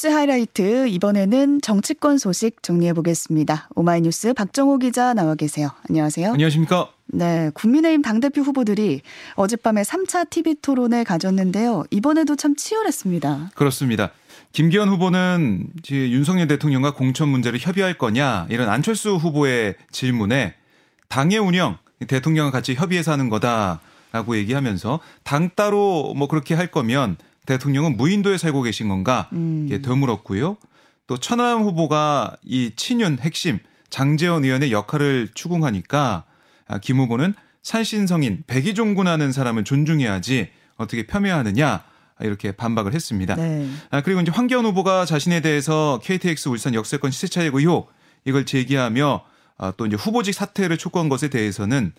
뉴스 하이라이트 이번에는 정치권 소식 정리해 보겠습니다. 오마이뉴스 박정호 기자 나와 계세요. 안녕하세요. 안녕하십니까? 네, 국민의힘 당대표 후보들이 어젯밤에 3차 TV 토론을 가졌는데요. 이번에도 참 치열했습니다. 그렇습니다. 김기현 후보는 윤석열 대통령과 공천 문제를 협의할 거냐 이런 안철수 후보의 질문에 당의 운영 대통령과 같이 협의해서 하는 거다라고 얘기하면서 당 따로 뭐 그렇게 할 거면 대통령은 무인도에 살고 계신 건가 음. 되물었고요. 또 천하람 후보가 이 친윤 핵심 장재원 의원의 역할을 추궁하니까 아, 김 후보는 산신성인 백의종군하는 사람을 존중해야지 어떻게 폄훼하느냐 이렇게 반박을 했습니다. 네. 아, 그리고 이제 황교안 후보가 자신에 대해서 KTX 울산 역세권 시세 차익 의혹 이걸 제기하며 아, 또 이제 후보직 사퇴를 촉구한 것에 대해서는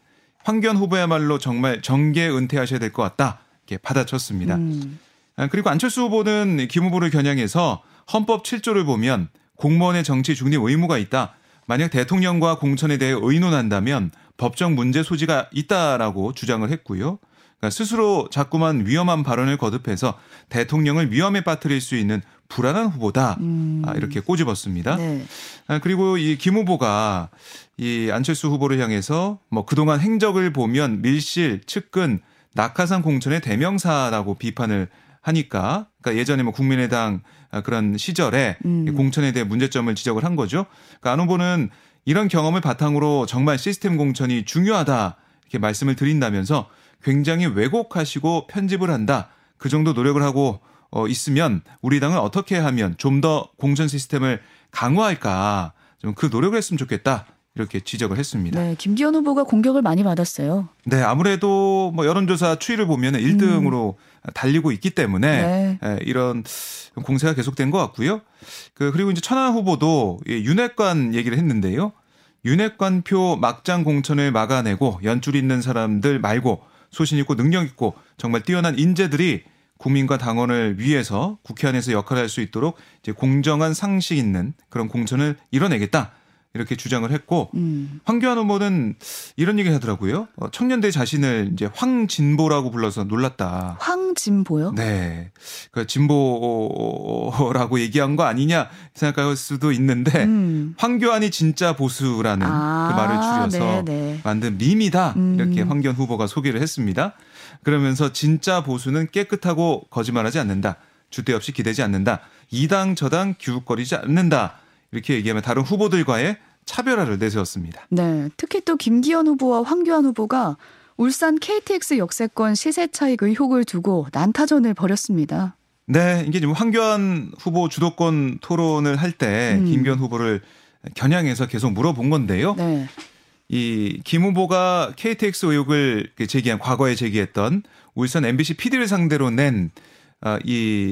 황교안 후보야말로 정말 정계 은퇴하셔야 될 것 같다 이렇게 받아쳤습니다. 음. 아, 그리고 안철수 후보는 김 후보를 겨냥해서 헌법 7조를 보면 공무원의 정치 중립 의무가 있다. 만약 대통령과 공천에 대해 의논한다면 법적 문제 소지가 있다라고 주장을 했고요. 그러니까 스스로 자꾸만 위험한 발언을 거듭해서 대통령을 위험에 빠뜨릴 수 있는 불안한 후보다 음. 아, 이렇게 꼬집었습니다. 네. 아, 그리고 이 김 후보가 이 안철수 후보를 향해서 뭐 그동안 행적을 보면 밀실, 측근, 낙하산 공천의 대명사라고 비판을 하니까 그러니까 예전에 뭐 국민의당 그런 시절에 음. 공천에 대해 문제점을 지적을 한 거죠. 그러니까 안 후보는 이런 경험을 바탕으로 정말 시스템 공천이 중요하다 이렇게 말씀을 드린다면서 굉장히 왜곡하시고 편집을 한다. 그 정도 노력을 하고 어, 있으면 우리 당은 어떻게 하면 좀 더 공천 시스템을 강화할까 좀 그 노력을 했으면 좋겠다. 이렇게 지적을 했습니다. 네, 김기현 후보가 공격을 많이 받았어요. 네, 아무래도 뭐 여론조사 추이를 보면 1등으로 음. 달리고 있기 때문에 네. 예, 이런 공세가 계속된 것 같고요. 그 그리고 이제 천하 후보도 윤핵관 얘기를 했는데요. 윤핵관표 막장 공천을 막아내고 연줄 있는 사람들 말고 소신 있고 능력 있고 정말 뛰어난 인재들이 국민과 당원을 위해서 국회 안에서 역할을 할 수 있도록 이제 공정한 상식 있는 그런 공천을 이뤄내겠다. 이렇게 주장을 했고 음. 황교안 후보는 이런 얘기 하더라고요. 어, 청년들 자신을 이제 황진보라고 불러서 놀랐다. 황진보요? 네. 그 진보라고 얘기한 거 아니냐 생각할 수도 있는데 음. 황교안이 진짜 보수라는 아, 그 말을 줄여서 네네. 네. 만든 밈이다. 음. 이렇게 황교안 후보가 소개를 했습니다. 그러면서 진짜 보수는 깨끗하고 거짓말하지 않는다. 주대 없이 기대지 않는다. 이당 저당 기웃거리지 않는다. 이렇게 얘기하면 다른 후보들과의 차별화를 내세웠습니다. 네. 특히 또 김기현 후보와 황교안 후보가 울산 KTX 역세권 시세 차익 의혹을 두고 난타전을 벌였습니다. 네, 이게 지금 황교안 후보 주도권 토론을 할때 음. 김기현 후보를 겨냥해서 계속 물어본 건데요. 네. 이김 후보가 KTX 의혹을 제기한 과거에 제기했던 울산 MBC PD를 상대로 낸이 아,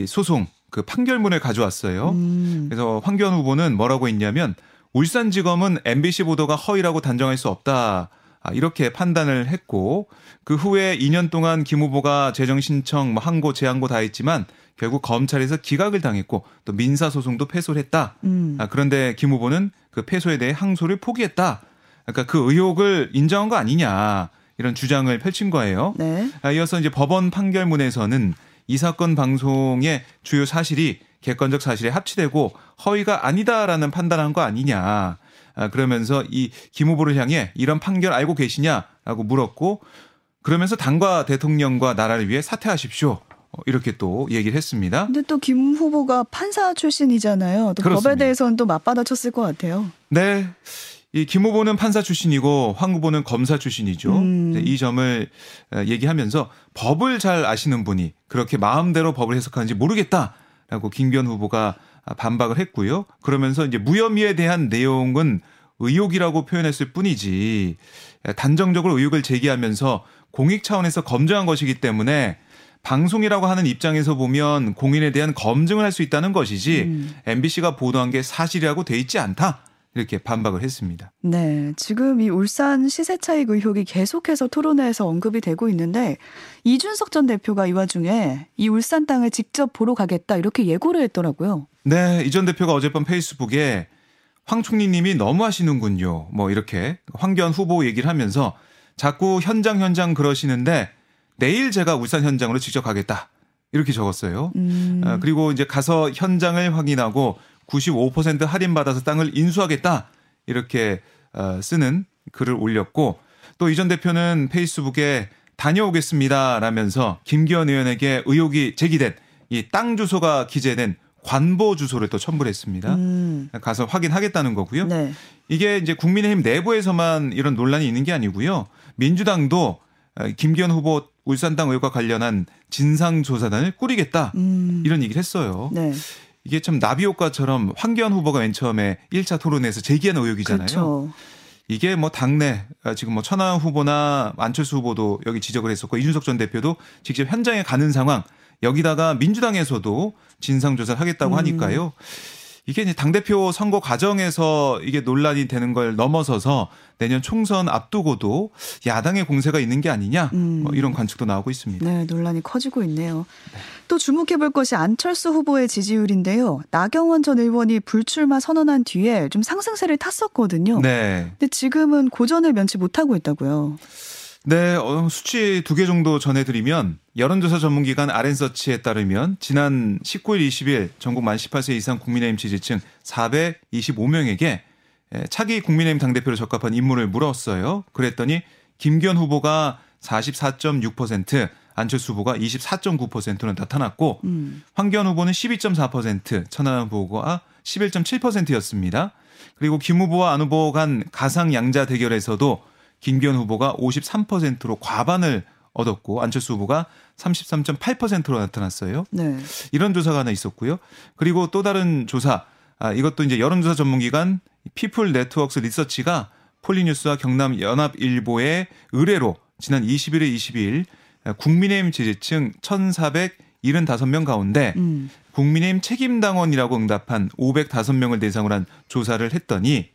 소송 그 판결문을 가져왔어요. 음. 그래서 황교안 후보는 뭐라고 했냐면 울산지검은 MBC 보도가 허위라고 단정할 수 없다. 아, 이렇게 판단을 했고 그 후에 2년 동안 김 후보가 재정 신청, 뭐 항고, 재항고 다 했지만 결국 검찰에서 기각을 당했고 또 민사 소송도 패소를 했다. 음. 아, 그런데 김 후보는 그 패소에 대해 항소를 포기했다. 그러니까 그 의혹을 인정한 거 아니냐 이런 주장을 펼친 거예요. 네. 아, 이어서 이제 법원 판결문에서는 이 사건 방송의 주요 사실이 객관적 사실에 합치되고 허위가 아니다라는 판단한 거 아니냐. 아, 그러면서 이 김 후보를 향해 이런 판결 알고 계시냐라고 물었고 그러면서 당과 대통령과 나라를 위해 사퇴하십시오. 어, 이렇게 또 얘기를 했습니다. 근데 또 김 후보가 판사 출신이잖아요. 또. 법에 대해서는 또 맞받아쳤을 것 같아요. 네. 이 김 후보는 판사 출신이고 황 후보는 검사 출신이죠. 음. 이 점을 얘기하면서 법을 잘 아시는 분이 그렇게 마음대로 법을 해석하는지 모르겠다라고 김기현 후보가 반박을 했고요. 그러면서 이제 무혐의에 대한 내용은 의혹이라고 표현했을 뿐이지 단정적으로 의혹을 제기하면서 공익 차원에서 검증한 것이기 때문에 방송이라고 하는 입장에서 보면 공인에 대한 검증을 할 수 있다는 것이지 음. MBC가 보도한 게 사실이라고 돼 있지 않다. 이렇게 반박을 했습니다. 네. 지금 이 울산 시세 차익 의혹이 계속해서 토론회에서 언급이 되고 있는데 이준석 전 대표가 이 와중에 이 울산 땅을 직접 보러 가겠다 이렇게 예고를 했더라고요. 네. 이 전 대표가 어젯밤 페이스북에 황 총리님이 너무 하시는군요. 뭐 이렇게 황교안 후보 얘기를 하면서 자꾸 현장 현장 그러시는데 내일 제가 울산 현장으로 직접 가겠다. 이렇게 적었어요. 음. 아, 그리고 이제 가서 현장을 확인하고 95% 할인받아서 땅을 인수하겠다. 이렇게 어, 쓰는 글을 올렸고 또 이 전 대표는 페이스북에 다녀오겠습니다. 라면서 김기현 의원에게 의혹이 제기된 이 땅 주소가 기재된 관보 주소를 또 첨부를 했습니다. 음. 가서 확인하겠다는 거고요. 네. 이게 이제 국민의힘 내부에서만 이런 논란이 있는 게 아니고요. 민주당도 어, 김기현 후보 울산당 의혹과 관련한 진상조사단을 꾸리겠다. 음. 이런 얘기를 했어요. 네. 이게 참 나비 효과처럼 황교안 후보가 맨 처음에 1차 토론에서 제기한 의혹이잖아요. 그렇죠. 이게 뭐 당내 아, 지금 뭐 천하람 후보나 안철수 후보도 여기 지적을 했었고 이준석 전 대표도 직접 현장에 가는 상황 여기다가 민주당에서도 진상 조사를 하겠다고 음. 하니까요. 이게 이제 당 대표 선거 과정에서 이게 논란이 되는 걸 넘어서서 내년 총선 앞두고도 야당의 공세가 있는 게 아니냐 음. 뭐 이런 관측도 나오고 있습니다. 네, 논란이 커지고 있네요. 또 주목해 볼 것이 안철수 후보의 지지율인데요. 나경원 전 의원이 불출마 선언한 뒤에 좀 상승세를 탔었거든요. 네. 근데 지금은 고전을 면치 못하고 있다고요. 네, 어, 수치 두 개 정도 전해드리면 여론조사 전문기관 아랜서치에 따르면 지난 19일, 20일 전국 만 18세 이상 국민의힘 지지층 425명에게 차기 국민의힘 당대표로 적합한 인물을 물었어요. 그랬더니 김기현 후보가 44.6%, 안철수 후보가 24.9%는 나타났고 음. 황교안 후보는 12.4%, 천하람 후보가 11.7%였습니다. 그리고 김 후보와 안 후보 간 가상 양자 대결에서도 김기현 후보가 53%로 과반을 얻었고 안철수 후보가 33.8%로 나타났어요. 네. 이런 조사가 하나 있었고요. 그리고 또 다른 조사, 아, 이것도 이제 여론조사 전문기관 피플 네트워크스 리서치가 폴리뉴스와 경남 연합일보의 의뢰로 지난 21일, 22일 국민의힘 지지층 1,475명 가운데 음. 국민의힘 책임당원이라고 응답한 505명을 대상으로 한 조사를 했더니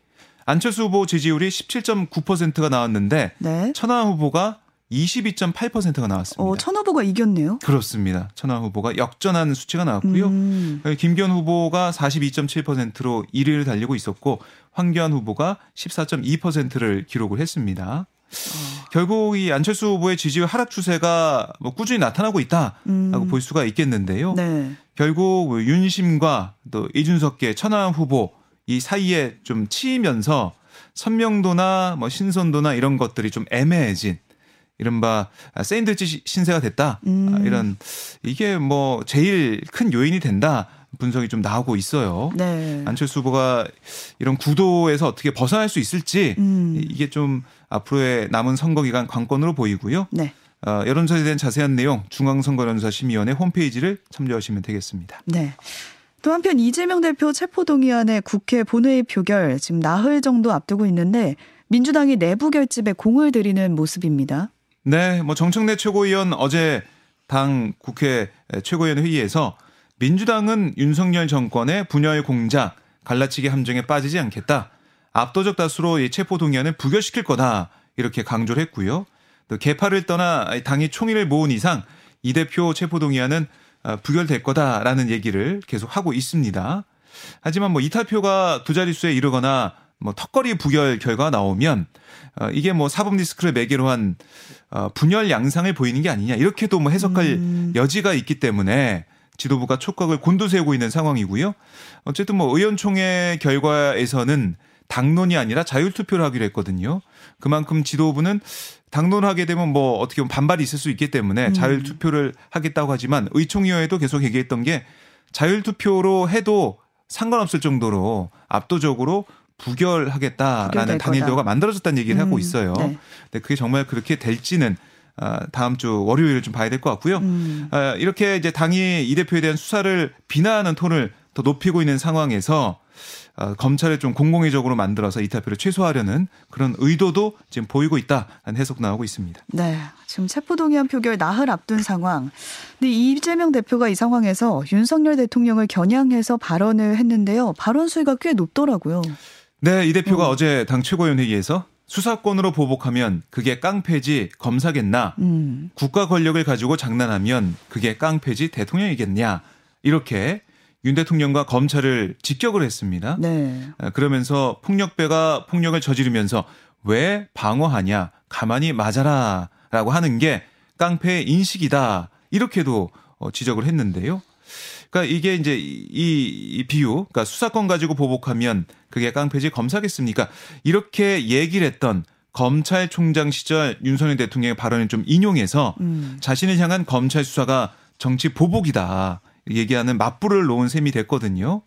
안철수 후보 지지율이 17.9%가 나왔는데 네. 천하람 후보가 22.8%가 나왔습니다. 어, 천 후보가 이겼네요. 그렇습니다. 천하람 후보가 역전한 수치가 나왔고요. 음. 김기현 후보가 42.7%로 1위를 달리고 있었고 황교안 후보가 14.2%를 기록을 했습니다. 어. 결국 이 안철수 후보의 지지율 하락 추세가 뭐 꾸준히 나타나고 있다라고 음. 볼 수가 있겠는데요. 네. 결국 뭐 윤심과 또 이준석계 천하 후보 이 사이에 좀 치이면서 선명도나 뭐 신선도나 이런 것들이 좀 애매해진 이른바 샌드위치 신세가 됐다. 음. 아, 이런 이게 뭐 제일 큰 요인이 된다. 분석이 좀 나오고 있어요. 네. 안철수 후보가 이런 구도에서 어떻게 벗어날 수 있을지 음. 이게 좀 앞으로의 남은 선거 기간 관건으로 보이고요. 네. 어, 여론조사에 대한 자세한 내용 중앙선거연사 심의위원회 홈페이지를 참조하시면 되겠습니다. 네. 또 한편 이재명 대표 체포동의안의 국회 본회의 표결 지금 나흘 정도 앞두고 있는데 민주당이 내부 결집에 공을 들이는 모습입니다. 네, 뭐 정청래 최고위원 어제 당 국회 최고위원 회의에서 민주당은 윤석열 정권의 분열 공작, 갈라치기 함정에 빠지지 않겠다. 압도적 다수로 이 체포 동의안을 부결시킬 거다. 이렇게 강조를 했고요. 또 개파를 떠나 당이 총의를 모은 이상 이 대표 체포 동의안은 어, 부결될 거다라는 얘기를 계속 하고 있습니다. 하지만 뭐 이탈표가 두 자릿수에 이르거나 뭐 턱걸이 부결 결과가 나오면 어, 이게 뭐 사법 리스크를 매개로 한 어, 분열 양상을 보이는 게 아니냐 이렇게도 뭐 해석할 음. 여지가 있기 때문에 지도부가 촉각을 곤두세우고 있는 상황이고요. 어쨌든 뭐 의원총회 결과에서는 당론이 아니라 자율투표를 하기로 했거든요. 그만큼 지도부는 당론을 하게 되면 뭐 어떻게 보면 반발이 있을 수 있기 때문에 음. 자율투표를 하겠다고 하지만 의총위원회도 계속 얘기했던 게 자율투표로 해도 상관없을 정도로 압도적으로 부결하겠다라는 단일도가. 만들어졌다는 얘기를 하고 음, 있어요. 네. 근데 그게 정말 그렇게 될지는 아, 다음 주 월요일을 좀 봐야 될 것 같고요. 음. 아, 이렇게 이제 당이 이 대표에 대한 수사를 비난하는 톤을 더 높이고 있는 상황에서 아, 검찰을 좀 공공의적으로 만들어서 이탈표를 최소화하려는 그런 의도도 지금 보이고 있다는 해석 나오고 있습니다. 네. 지금 체포동의안 표결 나흘 앞둔 상황. 근데 이재명 대표가 이 상황에서 윤석열 대통령을 겨냥해서 발언을 했는데요. 발언 수위가 꽤 높더라고요. 네, 이 대표가 음. 어. 제 당 최고위원회의에서 수사권으로 보복하면 그게 깡패지 검사겠나? 음. 국가 권력을 가지고 장난하면 그게 깡패지 대통령이겠냐? 이렇게 윤 대통령과 검찰을 직격을 했습니다. 네. 아, 그러면서 폭력배가 폭력을 저지르면서 왜 방어하냐? 가만히 맞아라. 라고 하는 게 깡패의 인식이다. 이렇게도 어, 지적을 했는데요. 그러니까 이게 이제 이, 이 비유, 그러니까 수사권 가지고 보복하면 그게 깡패지 검사겠습니까? 이렇게 얘기를 했던 검찰총장 시절 윤석열 대통령의 발언을 좀 인용해서 음. 자신을 향한 검찰 수사가 정치 보복이다 얘기하는 맞불을 놓은 셈이 됐거든요.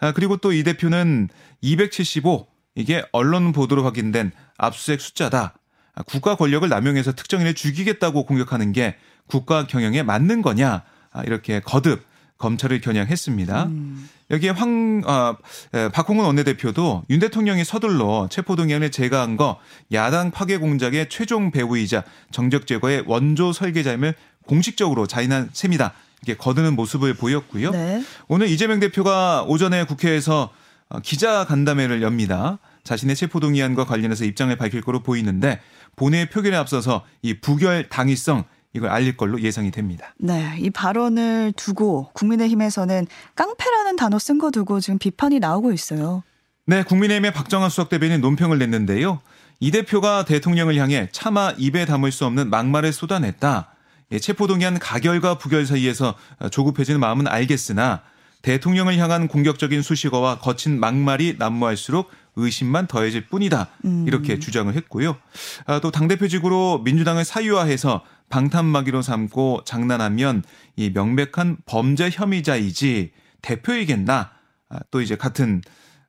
아, 그리고 또 이 대표는 275 이게 언론 보도로 확인된 압수수색 숫자다. 아, 국가 권력을 남용해서 특정인을 죽이겠다고 공격하는 게 국가 경영에 맞는 거냐 아, 이렇게 거듭 검찰을 겨냥했습니다. 음. 여기에 황, 아, 에, 박홍근 원내대표도 윤 대통령이 서둘러 체포동의안을 제거한 거 야당 파괴 공작의 최종 배후이자 정적 제거의 원조 설계자임을 공식적으로 자인한 셈이다. 이렇게 거드는 모습을 보였고요. 네. 오늘 이재명 대표가 오전에 국회에서 어, 기자 간담회를 엽니다. 자신의 체포동의안과 관련해서 입장을 밝힐 거로 보이는데 본회의 표결에 앞서서 이 부결 당위성 이걸 알릴 걸로 예상이 됩니다. 네, 이 발언을 두고 국민의힘에서는 깡패라는 단어 쓴 거 두고 지금 비판이 나오고 있어요. 네, 국민의힘의 박정환 수석 대변인 논평을 냈는데요. 이 대표가 대통령을 향해 차마 입에 담을 수 없는 막말을 쏟아냈다. 예, 체포동의안 가결과 부결 사이에서 조급해지는 마음은 알겠으나 대통령을 향한 공격적인 수식어와 거친 막말이 난무할수록 의심만 더해질 뿐이다. 이렇게 음. 주장을 했고요. 아, 또 당대표직으로 민주당을 사유화해서 방탄막이로 삼고 장난하면 이 명백한 범죄 혐의자이지 대표이겠나. 아, 또 이제 같은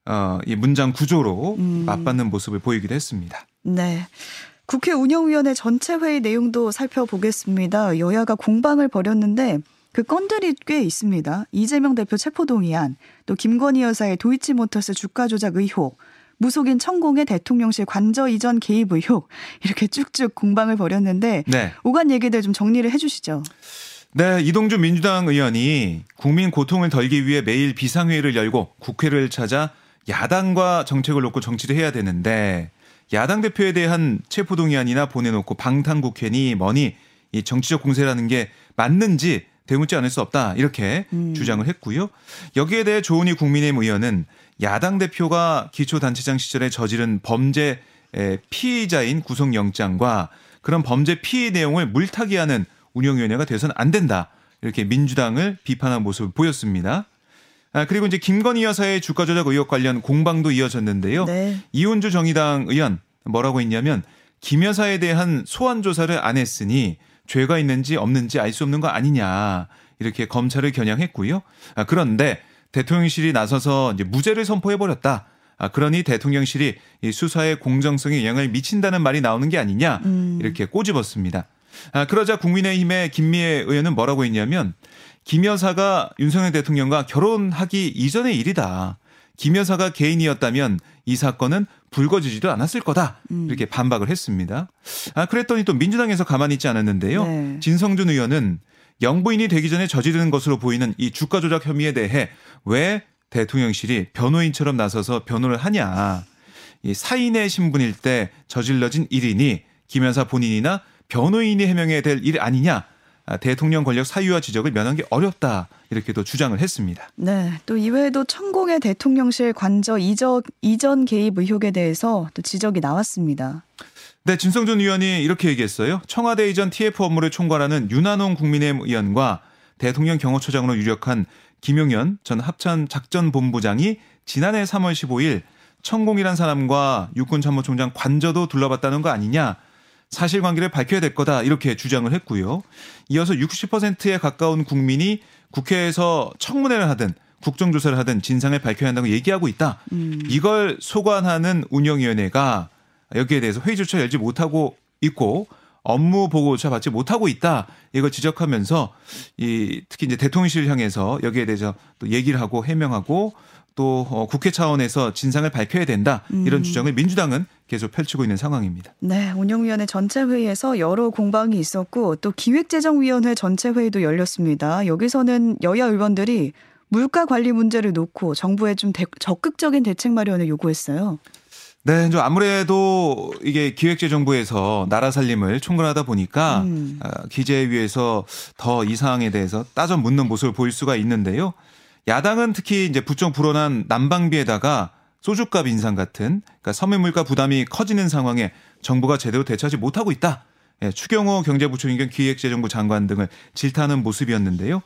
어, 이 문장 구조로 음. 맞받는 모습을 보이기도 했습니다. 네. 국회 운영위원회 전체 회의 내용도 살펴보겠습니다. 여야가 공방을 벌였는데 그 건들이 꽤 있습니다. 이재명 대표 체포동의안, 또 김건희 여사의 도이치모터스 주가 조작 의혹, 무속인 천공의 대통령실 관저 이전 개입 의혹 이렇게 쭉쭉 공방을 벌였는데 네. 오간 얘기들 좀 정리를 해주시죠. 네, 이동주 민주당 의원이 국민 고통을 덜기 위해 매일 비상회의를 열고 국회를 찾아 야당과 정책을 놓고 정치를 해야 되는데 야당 대표에 대한 체포동의안이나 보내놓고 방탄국회니 뭐니 이 정치적 공세라는 게 맞는지 되묻지 않을 수 없다 이렇게 음. 주장을 했고요. 여기에 대해 조은희 국민의힘 의원은 야당 대표가 기초단체장 시절에 저지른 범죄 피의자인 구속영장과 그런 범죄 피의 내용을 물타기하는 운영위원회가 돼서는 안 된다 이렇게 민주당을 비판한 모습을 보였습니다. 아, 그리고 이제 김건희 여사의 주가 조작 의혹 관련 공방도 이어졌는데요. 네. 이훈주 정의당 의원 뭐라고 했냐면 김 여사에 대한 소환 조사를 안 했으니 죄가 있는지 없는지 알 수 없는 거 아니냐 이렇게 검찰을 겨냥했고요. 아, 그런데 대통령실이 나서서 이제 무죄를 선포해 버렸다. 아, 그러니 대통령실이 이 수사의 공정성에 영향을 미친다는 말이 나오는 게 아니냐 음. 이렇게 꼬집었습니다. 아, 그러자 국민의힘의 김미애 의원은 뭐라고 했냐면 김 여사가 윤석열 대통령과 결혼하기 이전의 일이다. 김 여사가 개인이었다면 이 사건은 불거지지도 않았을 거다. 음. 이렇게 반박을 했습니다. 아, 그랬더니 또 민주당에서 가만히 있지 않았는데요. 네. 진성준 의원은 영부인이 되기 전에 저지르는 것으로 보이는 이 주가 조작 혐의에 대해 왜 대통령실이 변호인처럼 나서서 변호를 하냐. 이 사인의 신분일 때 저질러진 일이니 김 여사 본인이나 변호인이 해명해야 될 일 아니냐. 아, 대통령 권력 사유와 지적을 면하는 게 어렵다 이렇게도 주장을 했습니다. 네, 또 이외에도 천공의 대통령실 관저 이전 이전 개입 의혹에 대해서 또 지적이 나왔습니다. 네, 진성준 의원이 이렇게 얘기했어요. 청와대 이전 TF 업무를 총괄하는 윤한홍 국민의힘 의원과 대통령 경호처장으로 유력한 김용현 전 합천 작전본부장이 지난해 3월 15일 천공이란 사람과 육군참모총장 관저도 둘러봤다는 거 아니냐 사실관계를 밝혀야 될 거다 이렇게 주장을 했고요. 이어서 60%에 가까운 국민이 국회에서 청문회를 하든 국정조사를 하든 진상을 밝혀야 한다고 얘기하고 있다. 음. 이걸 소관하는 운영위원회가 여기에 대해서 회의조차 열지 못하고 있고 업무 보고조차 받지 못하고 있다. 이걸 지적하면서 이 특히 이제 대통령실 향해서 여기에 대해서 또 얘기를 하고 해명하고 또 어, 국회 차원에서 진상을 밝혀야 된다 이런 음. 주장을 민주당은 계속 펼치고 있는 상황입니다. 네, 운영위원회 전체 회의에서 여러 공방이 있었고 또 기획재정위원회 전체 회의도 열렸습니다. 여기서는 여야 의원들이 물가 관리 문제를 놓고 정부에 좀 대, 적극적인 대책 마련을 요구했어요. 네, 좀 아무래도 이게 기획재정부에서 나라 살림을 총괄하다 보니까 음. 어, 기재위에서 더 이 사항에 대해서 따져 묻는 모습을 보일 수가 있는데요. 야당은 특히 이제 부쩍 불어난 난방비에다가 소주값 인상 같은 그러니까 섬유 물가 부담이 커지는 상황에 정부가 제대로 대처하지 못하고 있다. 예, 추경호 경제부총리 겸 기획재정부 장관 등을 질타하는 모습이었는데요.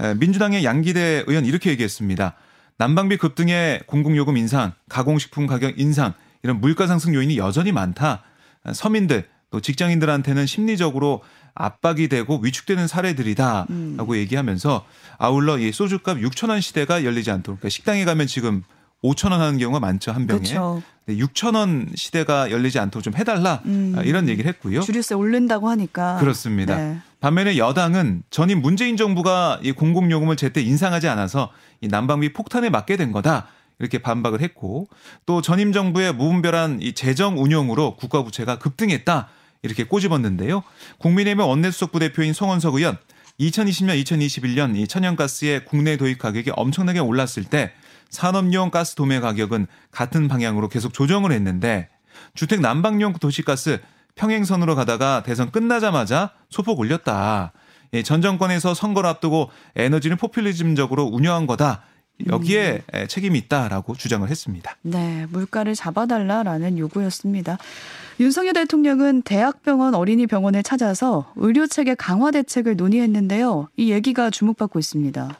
에, 민주당의 양기대 의원 이렇게 얘기했습니다. 난방비 급등의 공공요금 인상, 가공식품 가격 인상 이런 물가 상승 요인이 여전히 많다. 서민들 또 직장인들한테는 심리적으로 압박이 되고 위축되는 사례들이다라고 음. 얘기하면서 아울러 이 소주값 6천 원 시대가 열리지 않도록 그러니까 식당에 가면 지금 5천 원 하는 경우가 많죠 한 병에 그렇죠. 6천 원 시대가 열리지 않도록 좀 해달라 음. 아, 이런 얘기를 했고요. 주류세 오른다고 하니까 그렇습니다. 네. 반면에 여당은 전임 문재인 정부가 이 공공요금을 제때 인상하지 않아서 이 난방비 폭탄에 맞게 된 거다. 이렇게 반박을 했고 또 전임 정부의 무분별한 이 재정 운용으로 국가 부채가 급등했다. 이렇게 꼬집었는데요. 국민의힘 원내수석 부대표인 송원석 의원 2020년 2021년 이 천연가스의 국내 도입 가격이 엄청나게 올랐을 때 산업용 가스 도매 가격은 같은 방향으로 계속 조정을 했는데 주택 난방용 도시가스 평행선으로 가다가 대선 끝나자마자 소폭 올렸다. 예, 전 정권에서 선거를 앞두고 에너지는 포퓰리즘적으로 운영한 거다. 여기에 에, 책임이 있다라고 주장을 했습니다. 네, 물가를 잡아달라라는 요구였습니다. 윤석열 대통령은 대학병원 어린이 병원을 찾아서 의료 체계 강화 대책을 논의했는데요. 이 얘기가 주목받고 있습니다.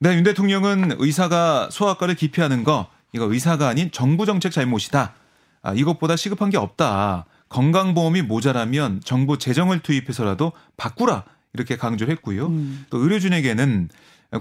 네, 윤 대통령은 의사가 소아과를 기피하는 거 이거 의사가 아닌 정부 정책 잘못이다. 아, 이것보다 시급한 게 없다. 건강보험이 모자라면 정부 재정을 투입해서라도 바꾸라 이렇게 강조를 했고요. 음. 또 의료진에게는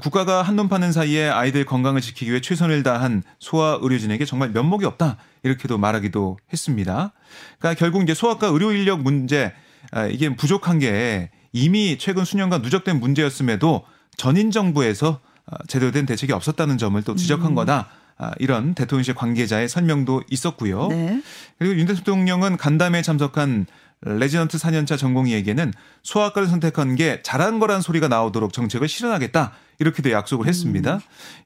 국가가 한눈 파는 사이에 아이들 건강을 지키기 위해 최선을 다한 소아 의료진에게 정말 면목이 없다 이렇게도 말하기도 했습니다. 그러니까 결국 이제 소아과 의료 인력 문제 아, 이게 부족한 게 이미 최근 수년간 누적된 문제였음에도 전임 정부에서 아, 제대로 된 대책이 없었다는 점을 또 지적한 음. 거다. 아, 이런 대통령실 관계자의 설명도 있었고요. 네. 그리고 윤 대통령은 간담회에 참석한 레지던트 4년차 전공의에게는 소아과를 선택한 게 잘한 거란 소리가 나오도록 정책을 실현하겠다 이렇게도 약속을 했습니다.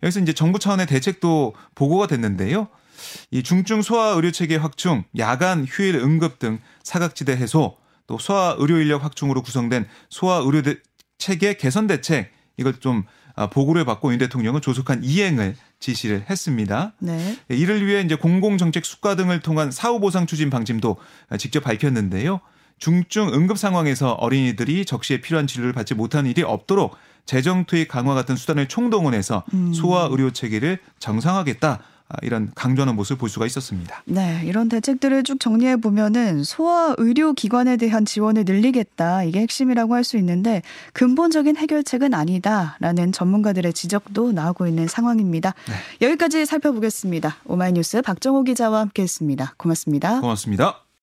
여기서 이제 정부 차원의 대책도 보고가 됐는데요. 이 중증 소아 의료 체계 확충, 야간 휴일 응급 등 사각지대 해소, 또 소아 의료 인력 확충으로 구성된 소아 의료 대- 체계 개선 대책 이걸 좀 아, 보고를 받고 윤 대통령은 조속한 이행을 지시를 했습니다. 네. 예, 이를 위해 이제 공공정책 수가 등을 통한 사후 보상 추진 방침도 직접 밝혔는데요. 중증 응급 상황에서 어린이들이 적시에 필요한 진료를 받지 못하는 일이 없도록 재정 투입 강화 같은 수단을 총동원해서 음. 소아 의료 체계를 정상화하겠다. 아, 이런 강조하는 모습을 볼 수가 있었습니다. 네, 이런 대책들을 쭉 정리해 보면은 소아 의료 기관에 대한 지원을 늘리겠다 이게 핵심이라고 할 수 있는데 근본적인 해결책은 아니다라는 전문가들의 지적도 나오고 있는 상황입니다. 여기까지 살펴보겠습니다. 오마이뉴스 박정호 기자와 함께했습니다. 고맙습니다. 고맙습니다.